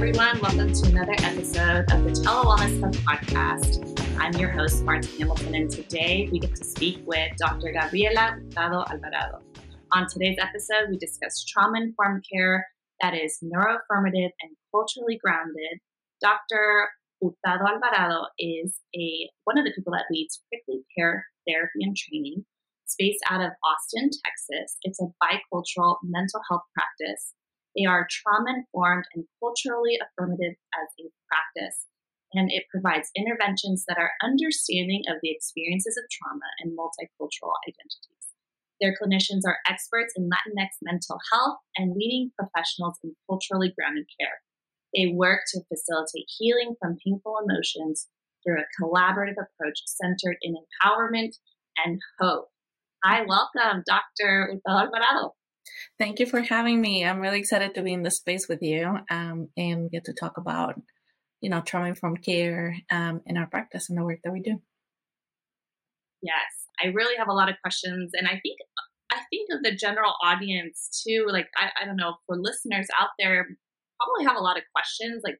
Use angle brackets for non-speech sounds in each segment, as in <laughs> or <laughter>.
everyone. Welcome to another episode of the Tele-Wellness Hub podcast. I'm your host, Martin Hamilton, and today we get to speak with Dr. Gabriela Hurtado Alvarado. On today's episode, we discuss trauma informed care that is neuroaffirmative and culturally grounded. Dr. Hurtado Alvarado is a one of the people that leads Prickly Pear Therapy and Training. It's based out of Austin, Texas. It's a bicultural mental health practice they are trauma informed and culturally affirmative as a practice, and it provides interventions that are understanding of the experiences of trauma and multicultural identities. Their clinicians are experts in Latinx mental health and leading professionals in culturally grounded care. They work to facilitate healing from painful emotions through a collaborative approach centered in empowerment and hope. Hi, welcome, Dr. Alvarado. Thank you for having me. I'm really excited to be in this space with you um, and get to talk about, you know, trauma informed care um, in our practice and the work that we do. Yes, I really have a lot of questions, and I think I think of the general audience too. Like I, I don't know for listeners out there, probably have a lot of questions like.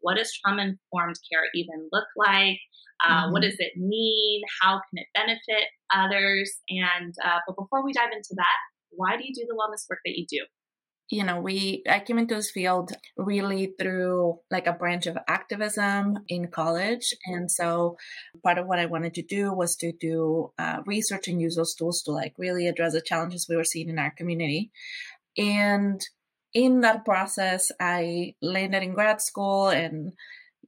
What does trauma informed care even look like? Uh, mm-hmm. What does it mean? How can it benefit others? And uh, but before we dive into that, why do you do the wellness work that you do? you know we i came into this field really through like a branch of activism in college. And so part of what i wanted to do was to do uh, research and use those tools to like really address the challenges we were seeing in our community. And in that process i landed in grad school and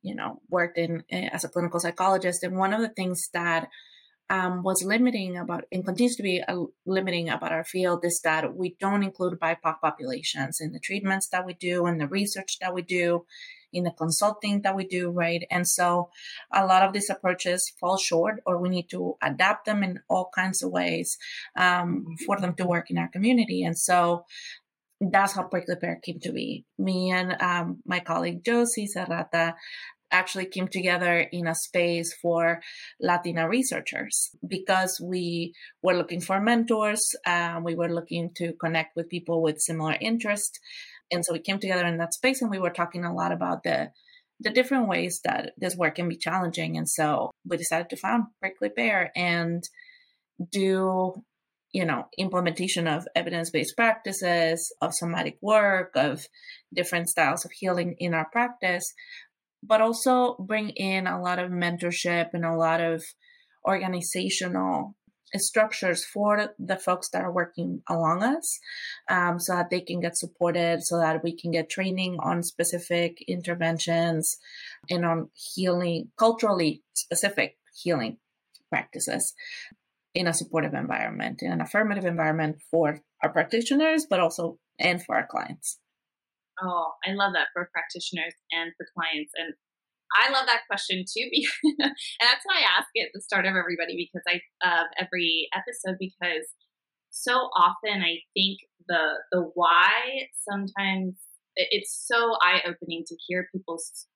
you know worked in eh, as a clinical psychologist. And one of the things that um, was limiting about and continues to be uh, limiting about our field is that we don't include BIPOC populations in the treatments that we do and the research that we do in the consulting that we do, right? And so a lot of these approaches fall short, or we need to adapt them in all kinds of ways um, for them to work in our community. And so that's how Prickly Pear came to be. Me and um, my colleague Josie Serrata actually came together in a space for Latina researchers because we were looking for mentors. Uh, we were looking to connect with people with similar interests. And so we came together in that space and we were talking a lot about the the different ways that this work can be challenging. And so we decided to found Prickly Pear and do you know implementation of evidence-based practices of somatic work of different styles of healing in our practice but also bring in a lot of mentorship and a lot of organizational structures for the folks that are working along us um, so that they can get supported so that we can get training on specific interventions and on healing culturally specific healing practices in a supportive environment in an affirmative environment for our practitioners but also and for our clients Oh, I love that for practitioners and for clients. And I love that question too, <laughs> and that's why I ask it at the start of everybody because I of every episode because so often I think the the why sometimes it's so eye opening to hear people's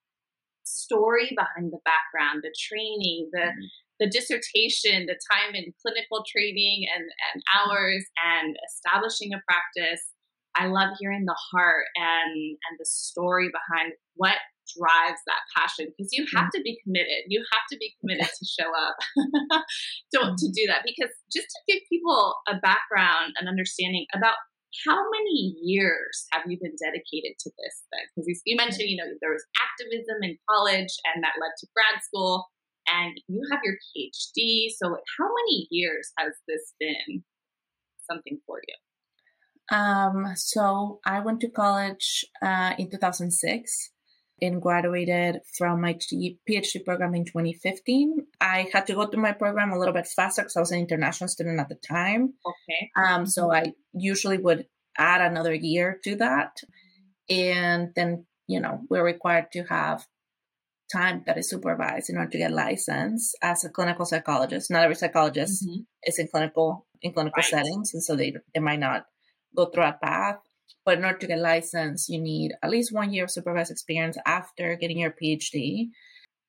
story behind the background, the training, the mm-hmm. the dissertation, the time in clinical training and, and hours and establishing a practice I love hearing the heart and and the story behind what drives that passion because you have mm. to be committed. You have to be committed to show up <laughs> to, to do that because just to give people a background and understanding about how many years have you been dedicated to this? Because you mentioned, you know, there was activism in college and that led to grad school and you have your PhD. So how many years has this been something for you? Um, so I went to college uh, in 2006 and graduated from my PhD program in 2015. I had to go through my program a little bit faster because I was an international student at the time. Okay. Um, so I usually would add another year to that. And then, you know, we're required to have time that is supervised in order to get licensed as a clinical psychologist. Not every psychologist mm-hmm. is in clinical in clinical right. settings, and so they they might not go through a path. But in order to get licensed, you need at least one year of supervised experience after getting your PhD.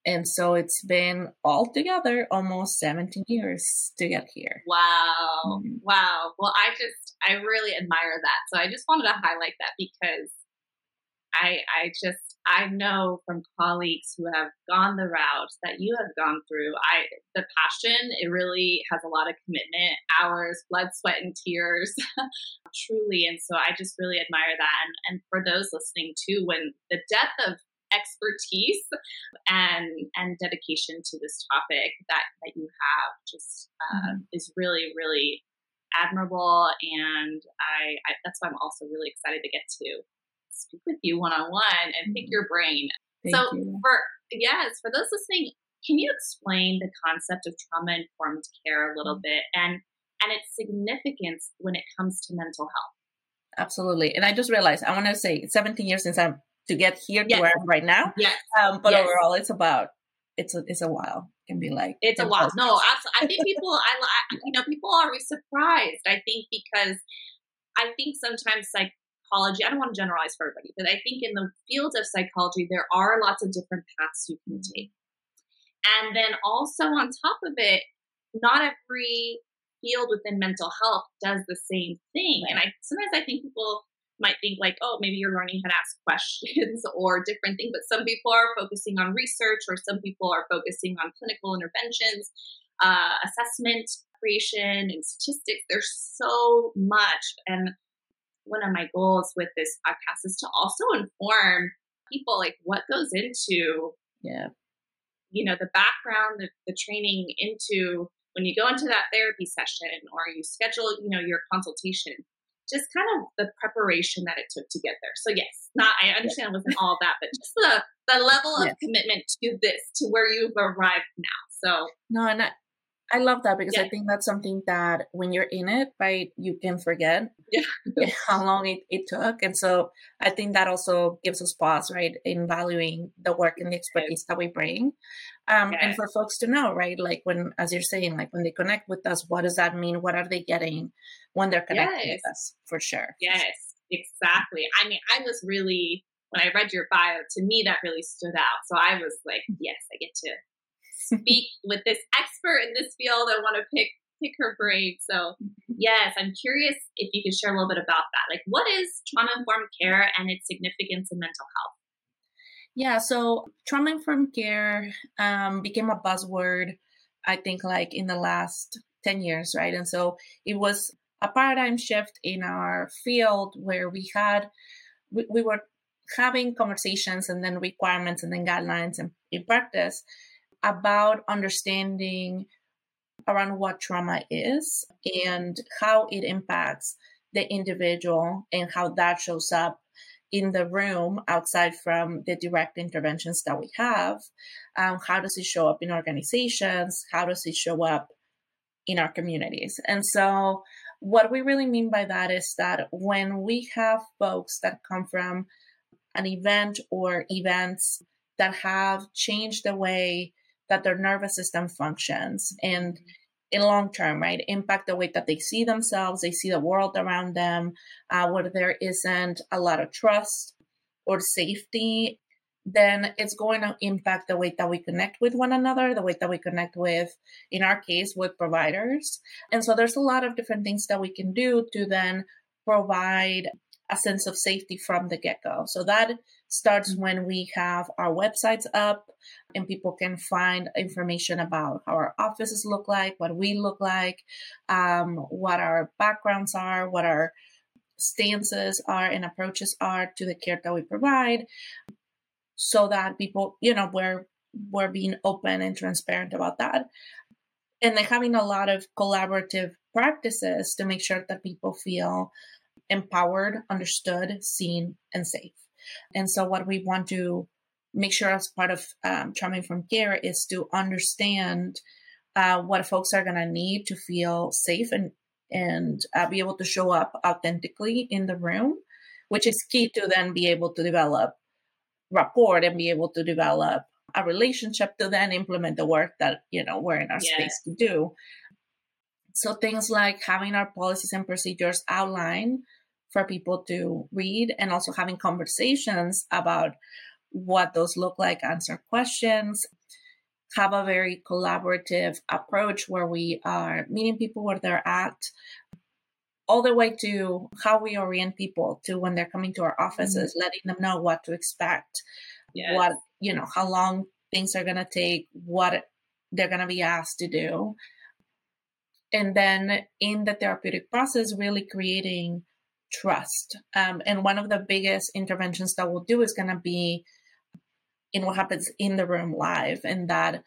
And so it's been altogether almost 17 years to get here. Wow. Mm-hmm. Wow. Well, I just, I really admire that. So I just wanted to highlight that because I, I just, I know from colleagues who have gone the route that you have gone through, I, the passion, it really has a lot of commitment, hours, blood, sweat, and tears, <laughs> truly. And so I just really admire that. And, and for those listening too, when the depth of expertise and and dedication to this topic that that you have just uh, mm-hmm. is really really admirable and I, I, that's why i'm also really excited to get to speak with you one-on-one and pick mm-hmm. your brain Thank so you. for yes for those listening can you explain the concept of trauma informed care a little mm-hmm. bit and and its significance when it comes to mental health absolutely and i just realized i want to say 17 years since i'm to get here to where I'm right now. Yes. Um, but yes. overall, it's about it's a it's a while. It can be like it's a while. No, absolutely. I think people, I, I you know, people are always surprised. I think because I think sometimes psychology. I don't want to generalize for everybody, but I think in the field of psychology, there are lots of different paths you can take. And then also on top of it, not every field within mental health does the same thing. Right. And I sometimes I think people might think like, oh, maybe you're learning how to ask questions <laughs> or different things. But some people are focusing on research, or some people are focusing on clinical interventions, uh, assessment creation, and statistics. There's so much. And one of my goals with this podcast is to also inform people like what goes into yeah you know the background the, the training into when you go into that therapy session or you schedule you know your consultation just kind of the preparation that it took to get there. So yes, not I understand it wasn't all that, but just the the level of yes. commitment to this to where you've arrived now. So no, and I, I love that because yeah. I think that's something that when you're in it, right, you can forget <laughs> yeah. how long it, it took. And so I think that also gives us pause, right, in valuing the work and the expertise that we bring. Um, And for folks to know, right, like when, as you're saying, like when they connect with us, what does that mean? What are they getting when they're connecting yes. with us? For sure. Yes, exactly. I mean, I was really, when I read your bio, to me, that really stood out. So I was like, yes, I get to speak with this expert in this field. I want to pick pick her brain. So yes, I'm curious if you could share a little bit about that. Like what is trauma informed care and its significance in mental health? Yeah, so trauma informed care um, became a buzzword, I think, like in the last 10 years, right? And so it was a paradigm shift in our field where we had, we, we were having conversations and then requirements and then guidelines and in practice about understanding around what trauma is and how it impacts the individual and how that shows up in the room outside from the direct interventions that we have. Um, how does it show up in organizations? How does it show up in our communities? And so, what we really mean by that is that when we have folks that come from an event or events that have changed the way that their nervous system functions and in long term, right, impact the way that they see themselves, they see the world around them, uh, where there isn't a lot of trust or safety, then it's going to impact the way that we connect with one another, the way that we connect with, in our case, with providers. And so there's a lot of different things that we can do to then provide a sense of safety from the get go. So that starts when we have our websites up and people can find information about how our offices look like, what we look like, um, what our backgrounds are, what our stances are and approaches are to the care that we provide so that people you know we're we're being open and transparent about that and then having a lot of collaborative practices to make sure that people feel empowered, understood, seen, and safe. And so, what we want to make sure as part of um, trauma informed care is to understand uh, what folks are going to need to feel safe and and uh, be able to show up authentically in the room, which is key to then be able to develop rapport and be able to develop a relationship to then implement the work that you know we're in our yeah. space to do. So things like having our policies and procedures outlined for people to read and also having conversations about what those look like, answer questions, have a very collaborative approach where we are meeting people where they're at, all the way to how we orient people to when they're coming to our offices, mm-hmm. letting them know what to expect, yes. what, you know, how long things are going to take, what they're going to be asked to do. And then in the therapeutic process, really creating trust. Um, and one of the biggest interventions that we'll do is going to be in what happens in the room live and that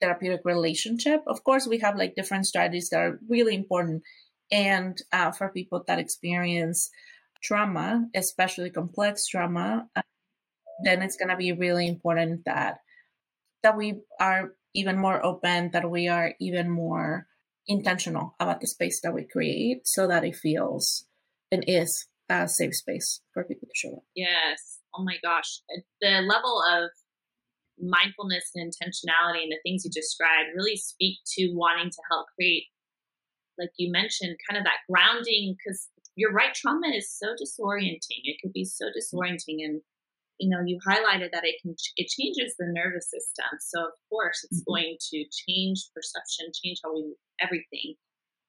therapeutic relationship. Of course, we have like different strategies that are really important. And uh, for people that experience trauma, especially complex trauma, uh, then it's going to be really important that that we are even more open, that we are even more intentional about the space that we create, so that it feels and is a safe space for people to show up. Yes. Oh my gosh, the level of mindfulness and intentionality and the things you described really speak to wanting to help create, like you mentioned, kind of that grounding. Because you're right, trauma is so disorienting. It could be so disorienting, and you know, you highlighted that it can it changes the nervous system. So of course, it's mm-hmm. going to change perception, change how we everything.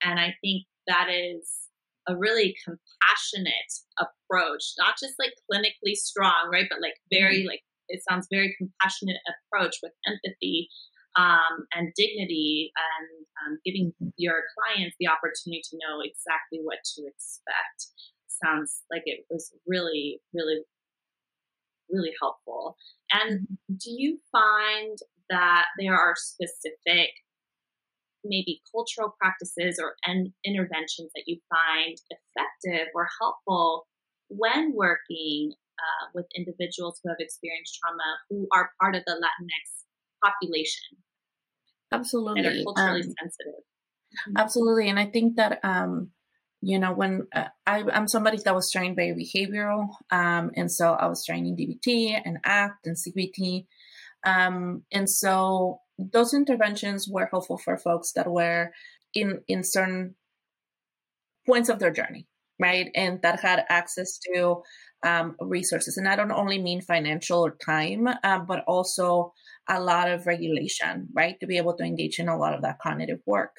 And I think that is a really compassionate approach, not just like clinically strong, right? But like very mm-hmm. like it sounds very compassionate approach with empathy um, and dignity and um, giving your clients the opportunity to know exactly what to expect sounds like it was really really really helpful and mm-hmm. do you find that there are specific maybe cultural practices or en- interventions that you find effective or helpful when working uh, with individuals who have experienced trauma who are part of the Latinx population. Absolutely. That are culturally um, sensitive. Absolutely. And I think that, um, you know, when uh, I, am somebody that was trained by behavioral, um, and so I was trained in DBT and ACT and CBT. Um, and so those interventions were helpful for folks that were in, in certain points of their journey, right? And that had access to um, resources. And I don't only mean financial or time, um, but also a lot of regulation, right? To be able to engage in a lot of that cognitive work.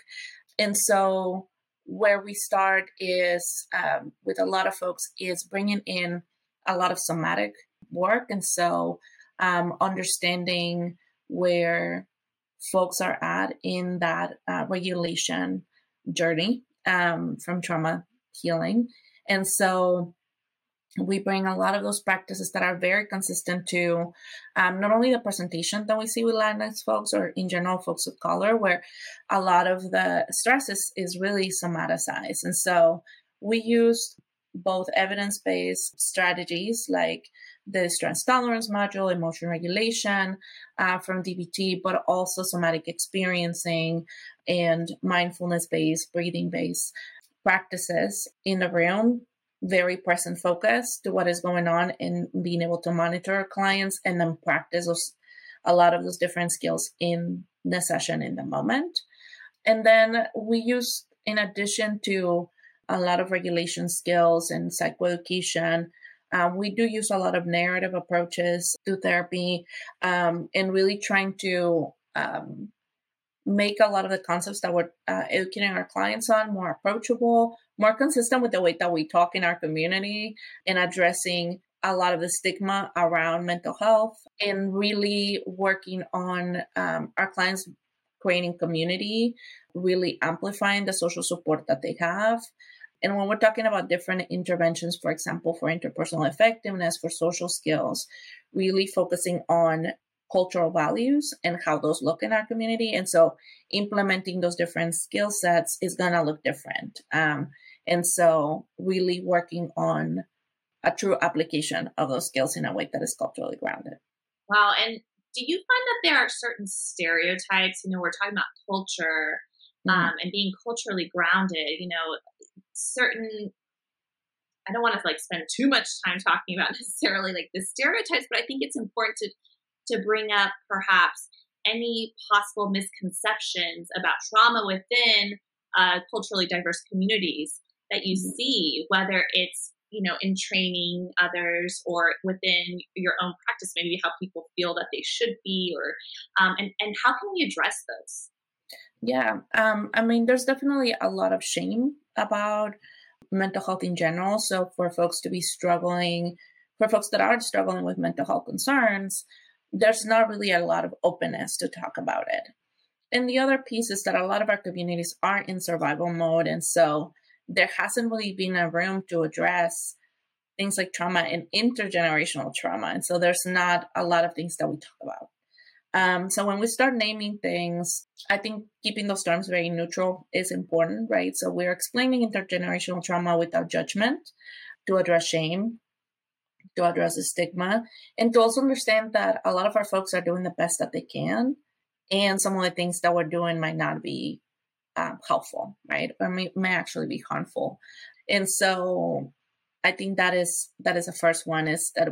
And so, where we start is um, with a lot of folks is bringing in a lot of somatic work. And so, um, understanding where folks are at in that uh, regulation journey um, from trauma healing. And so, we bring a lot of those practices that are very consistent to um, not only the presentation that we see with Latinx folks or in general folks of color, where a lot of the stress is, is really somaticized. And so we use both evidence based strategies like the stress tolerance module, emotion regulation uh, from DBT, but also somatic experiencing and mindfulness based, breathing based practices in the room very present focus to what is going on and being able to monitor clients and then practice those, a lot of those different skills in the session in the moment. And then we use, in addition to a lot of regulation skills and psychoeducation, um, we do use a lot of narrative approaches to therapy um, and really trying to um, make a lot of the concepts that we're uh, educating our clients on more approachable, more consistent with the way that we talk in our community and addressing a lot of the stigma around mental health and really working on um, our clients creating community, really amplifying the social support that they have. And when we're talking about different interventions, for example, for interpersonal effectiveness, for social skills, really focusing on cultural values and how those look in our community. And so implementing those different skill sets is going to look different. Um, and so, really working on a true application of those skills in a way that is culturally grounded. Wow. And do you find that there are certain stereotypes? You know, we're talking about culture mm-hmm. um, and being culturally grounded, you know, certain. I don't want to like spend too much time talking about <laughs> necessarily like the stereotypes, but I think it's important to to bring up perhaps any possible misconceptions about trauma within uh, culturally diverse communities that you mm-hmm. see, whether it's you know in training others or within your own practice, maybe how people feel that they should be, or um, and and how can we address those? Yeah, um, I mean, there's definitely a lot of shame about mental health in general. So for folks to be struggling, for folks that are struggling with mental health concerns, there's not really a lot of openness to talk about it. And the other piece is that a lot of our communities are in survival mode. And so there hasn't really been a room to address things like trauma and intergenerational trauma. And so there's not a lot of things that we talk about. Um, so when we start naming things, I think keeping those terms very neutral is important, right? So we're explaining intergenerational trauma without judgment to address shame, to address the stigma, and to also understand that a lot of our folks are doing the best that they can. And some of the things that we're doing might not be um, helpful, right? Or may, may actually be harmful. And so I think that is that is the first one is that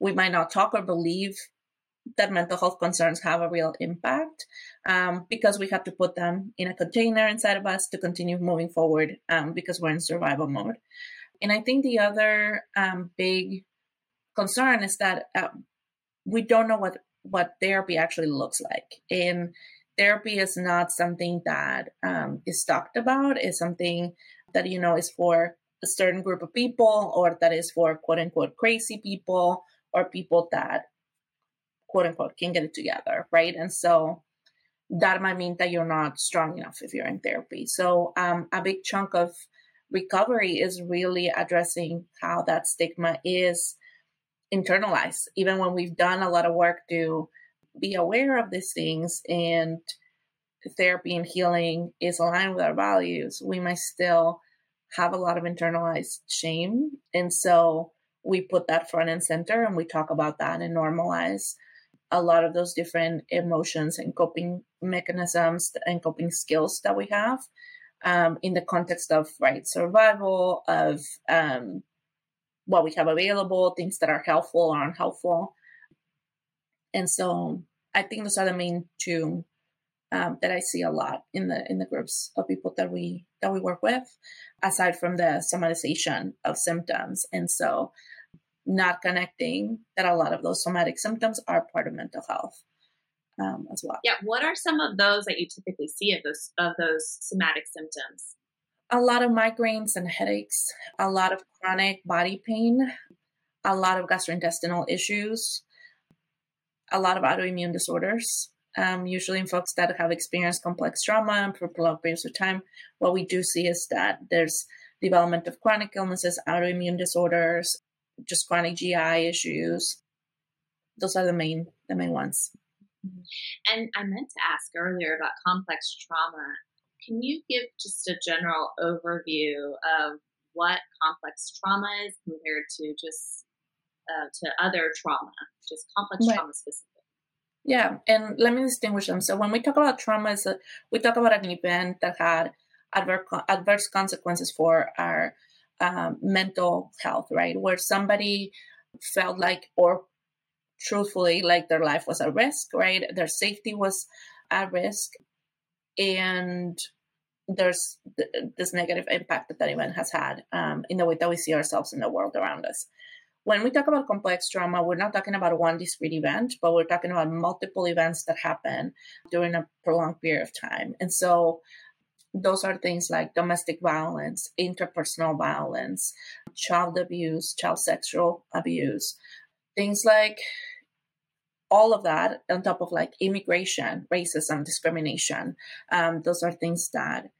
we might not talk or believe that mental health concerns have a real impact um, because we have to put them in a container inside of us to continue moving forward um, because we're in survival mode. And I think the other um, big concern is that uh, we don't know what what therapy actually looks like. And therapy is not something that um, is talked about. It's something that you know is for a certain group of people, or that is for quote unquote crazy people, or people that quote unquote can get it together, right? And so that might mean that you're not strong enough if you're in therapy. So um, a big chunk of recovery is really addressing how that stigma is internalized, even when we've done a lot of work to be aware of these things and therapy and healing is aligned with our values, we might still have a lot of internalized shame. And so we put that front and center and we talk about that and normalize a lot of those different emotions and coping mechanisms and coping skills that we have um, in the context of right survival of um, what we have available things that are helpful or unhelpful. And so i think those are the main two um, that i see a lot in the in the groups of people that we that we work with aside from the somatization of symptoms. And so not connecting that a lot of those somatic symptoms are part of mental health um, as well. Yeah, what are some of those that you typically see of those of those somatic symptoms? A lot of migraines and headaches, a lot of chronic body pain, a lot of gastrointestinal issues, a lot of autoimmune disorders. Um, usually in folks that have experienced complex trauma for prolonged periods of time, what we do see is that there's development of chronic illnesses, autoimmune disorders, just chronic GI issues. Those are the main the main ones. And I meant to ask earlier about complex trauma. Can you give just a general overview of what complex trauma is compared to just uh, to other trauma, just complex right. trauma specific? Yeah, and let me distinguish them. So when we talk about trauma, a, we talk about an event that had adverse adverse consequences for our um, mental health, right? Where somebody felt like, or truthfully, like their life was at risk, right? Their safety was at risk. And there's th- this negative impact that that event has had um, in the way that we see ourselves in the world around us. When we talk about complex trauma, we're not talking about one discrete event, but we're talking about multiple events that happen during a prolonged period of time. And so those are things like domestic violence, interpersonal violence, child abuse, child sexual abuse, things like all of that on top of like immigration, racism, discrimination. Um, those are things that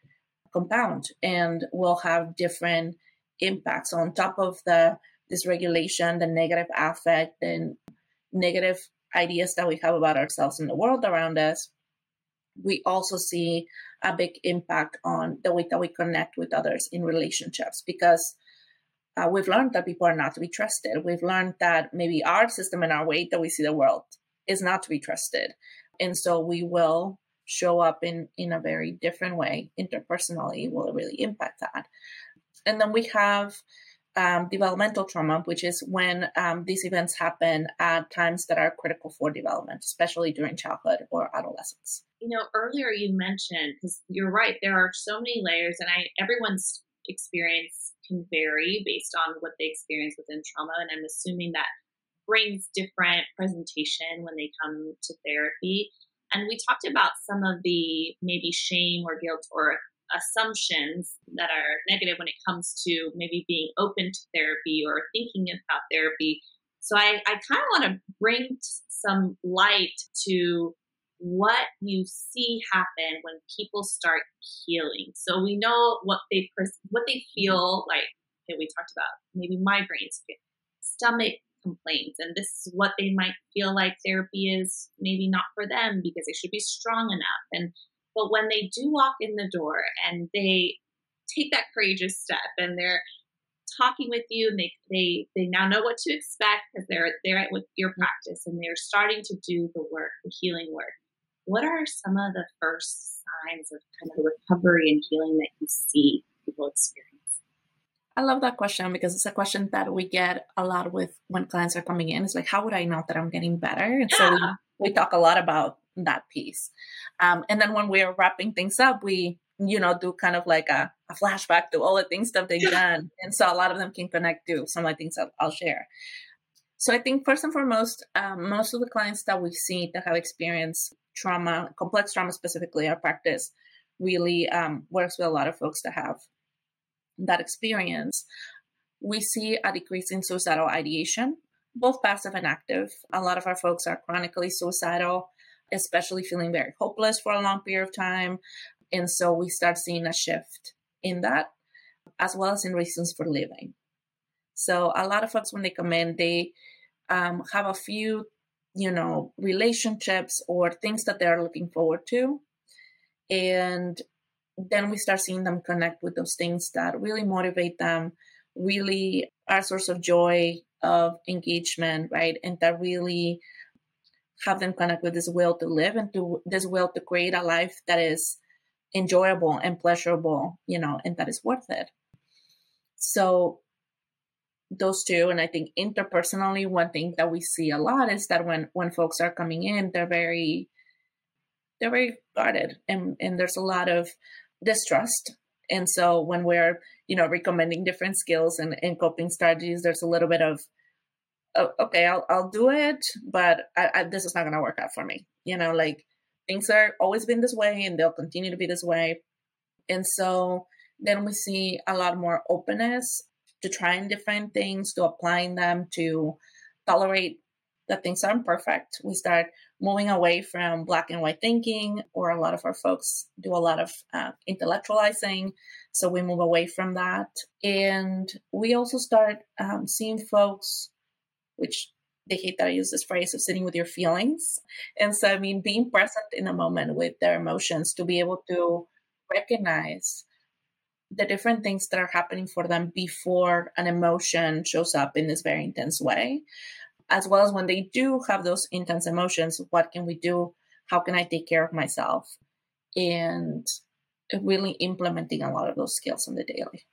compound and will have different impacts on top of the dysregulation, the negative affect, and negative ideas that we have about ourselves and the world around us. We also see a big impact on the way that we connect with others in relationships because uh, we've learned that people are not to be trusted. We've learned that maybe our system and our way that we see the world is not to be trusted. And so we will show up in, in a very different way interpersonally will really impact that. And then we have um, developmental trauma, which is when um, these events happen at times that are critical for development, especially during childhood or adolescence you know, earlier you mentioned because you're right, there are so many layers, and I everyone's experience can vary based on what they experience within trauma, and I'm assuming that brings different presentation when they come to therapy. And we talked about some of the maybe shame or guilt or assumptions that are negative when it comes to maybe being open to therapy or thinking about therapy. So I, I kind of want to bring some light to what you see happen when people start healing. So we know what they what they feel like. Okay, we talked about maybe migraines, stomach complaints, and this is what they might feel like therapy is maybe not for them because they should be strong enough. And but when they do walk in the door and they take that courageous step and they're talking with you and they they they now know what to expect because they're they're at with your practice and they're starting to do the work, the healing work what are some of the first signs of kind of recovery and healing that you see people experience? I love that question because it's a question that we get a lot with when clients are coming in. It's like, how would I know that I'm getting better? And yeah. so we, we, talk a lot about that piece. Um, and then when we're wrapping things up, we, you know, do kind of like a, a flashback to all the things that they've done. And so a lot of them can connect to some of the things that I'll share. So I think first and foremost, um, most of the clients that we see that have experienced trauma, complex trauma specifically, our practice really um, works with a lot of folks that have that experience. We see a decrease in suicidal ideation, both passive and active. A lot of our folks are chronically suicidal, especially feeling very hopeless for a long period of time. And so we start seeing a shift in that, as well as in reasons for living. So a lot of folks, when they come in, they um, have a few you know, relationships or things that they're looking forward to. And then we start seeing them connect with those things that really motivate them, really are source of joy, of engagement, right? And that really have them connect with this will to live and to this will to create a life that is enjoyable and pleasurable, you know, and that is worth it. So those two and i think interpersonally one thing that we see a lot is that when when folks are coming in they're very they're very guarded and and there's a lot of distrust and so when we're you know recommending different skills and, and coping strategies there's a little bit of oh, okay I'll, I'll do it but I, I, this is not going to work out for me you know like things are always been this way and they'll continue to be this way and so then we see a lot more openness to trying different things, to applying them, to tolerate that things aren't perfect. We start moving away from black and white thinking, or a lot of our folks do a lot of uh, intellectualizing. So we move away from that. And we also start um, seeing folks, which they hate that I use this phrase of sitting with your feelings. And so, I mean, being present in a moment with their emotions to be able to recognize the different things that are happening for them before an emotion shows up in this very intense way, as well as when they do have those intense emotions, what can we do? How can I take care of myself? And really implementing a lot of those skills on the daily.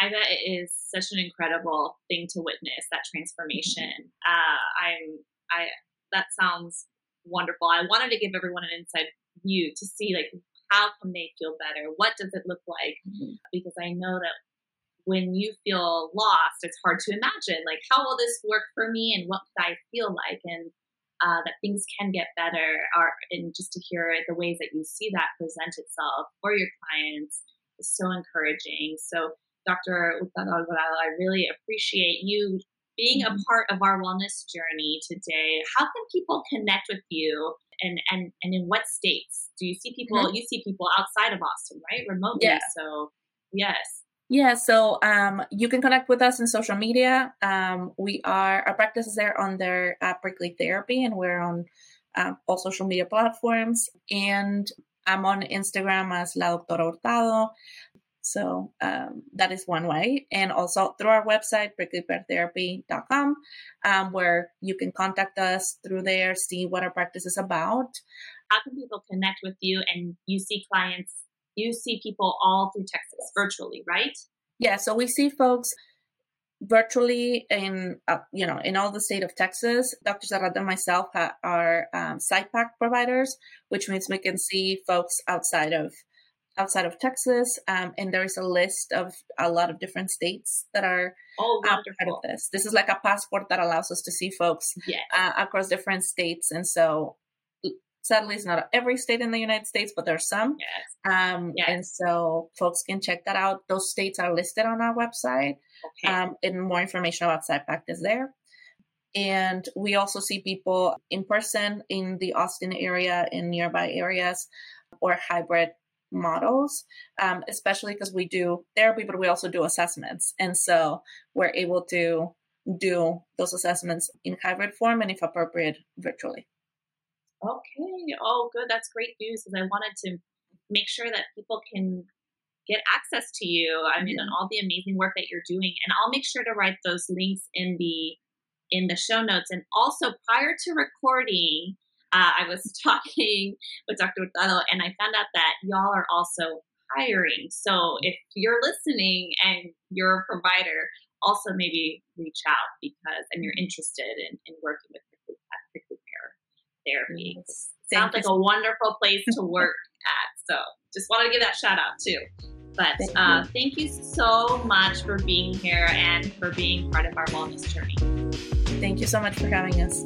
I bet it is such an incredible thing to witness that transformation. Uh, I'm I that sounds wonderful. I wanted to give everyone an inside view to see like how can they feel better? What does it look like? Mm-hmm. Because I know that when you feel lost, it's hard to imagine like how will this work for me and what could I feel like and uh, that things can get better are and just to hear the ways that you see that present itself for your clients is so encouraging. So Dr. Alvarado, I really appreciate you being a mm-hmm. part of our wellness journey today. How can people connect with you and and and in what states do you see people mm-hmm. you see people outside of austin right remotely yeah. so yes yeah, so um, you can connect with us in social media. Um, we are our practice is there under uh, Prickly Therapy, and we're on uh, all social media platforms. And I'm on Instagram as La Doctora Hurtado. So um, that is one way. And also through our website, pricklypeartherapy.com, um, where you can contact us through there, see what our practice is about. How can people connect with you and you see clients, you see people all through Texas virtually, right? Yeah, so we see folks virtually in uh, you know in all the state of texas dr Serrata and myself ha- are um, PSYPACT providers which means we can see folks outside of outside of Texas, um, and there is a list of a lot of different states that are oh, part of this. This is like a passport that allows us to see folks yes. uh, across different states, and so Sadly, it's not every state in the United States, but there's some. Yes. Um, Yes. And so folks can check that out. Those states are listed on our website, Okay. um, and more information about PSYPACT is there. And we also see people in person in the Austin area, in nearby areas, or hybrid models, um, especially because we do therapy, but we also do assessments. And so we're able to do those assessments in hybrid form and, if appropriate, virtually. Okay. Oh, good. That's great news because I wanted to make sure that people can get access to you. I mean, and all the amazing work that you're doing. And I'll make sure to write those links in the in the show notes. And also, prior to recording, uh, I was <laughs> talking with Dr. Hurtado, and I found out that y'all are also hiring. So if you're listening and you're a provider, also maybe reach out because and you're interested in, in working with prickly, prickly pear therapy. Sounds like a wonderful place to work <laughs> at. So just wanted to give that shout out too. But Thank uh, thank you so much for being here and for being part of our wellness journey. Thank you so much for having us.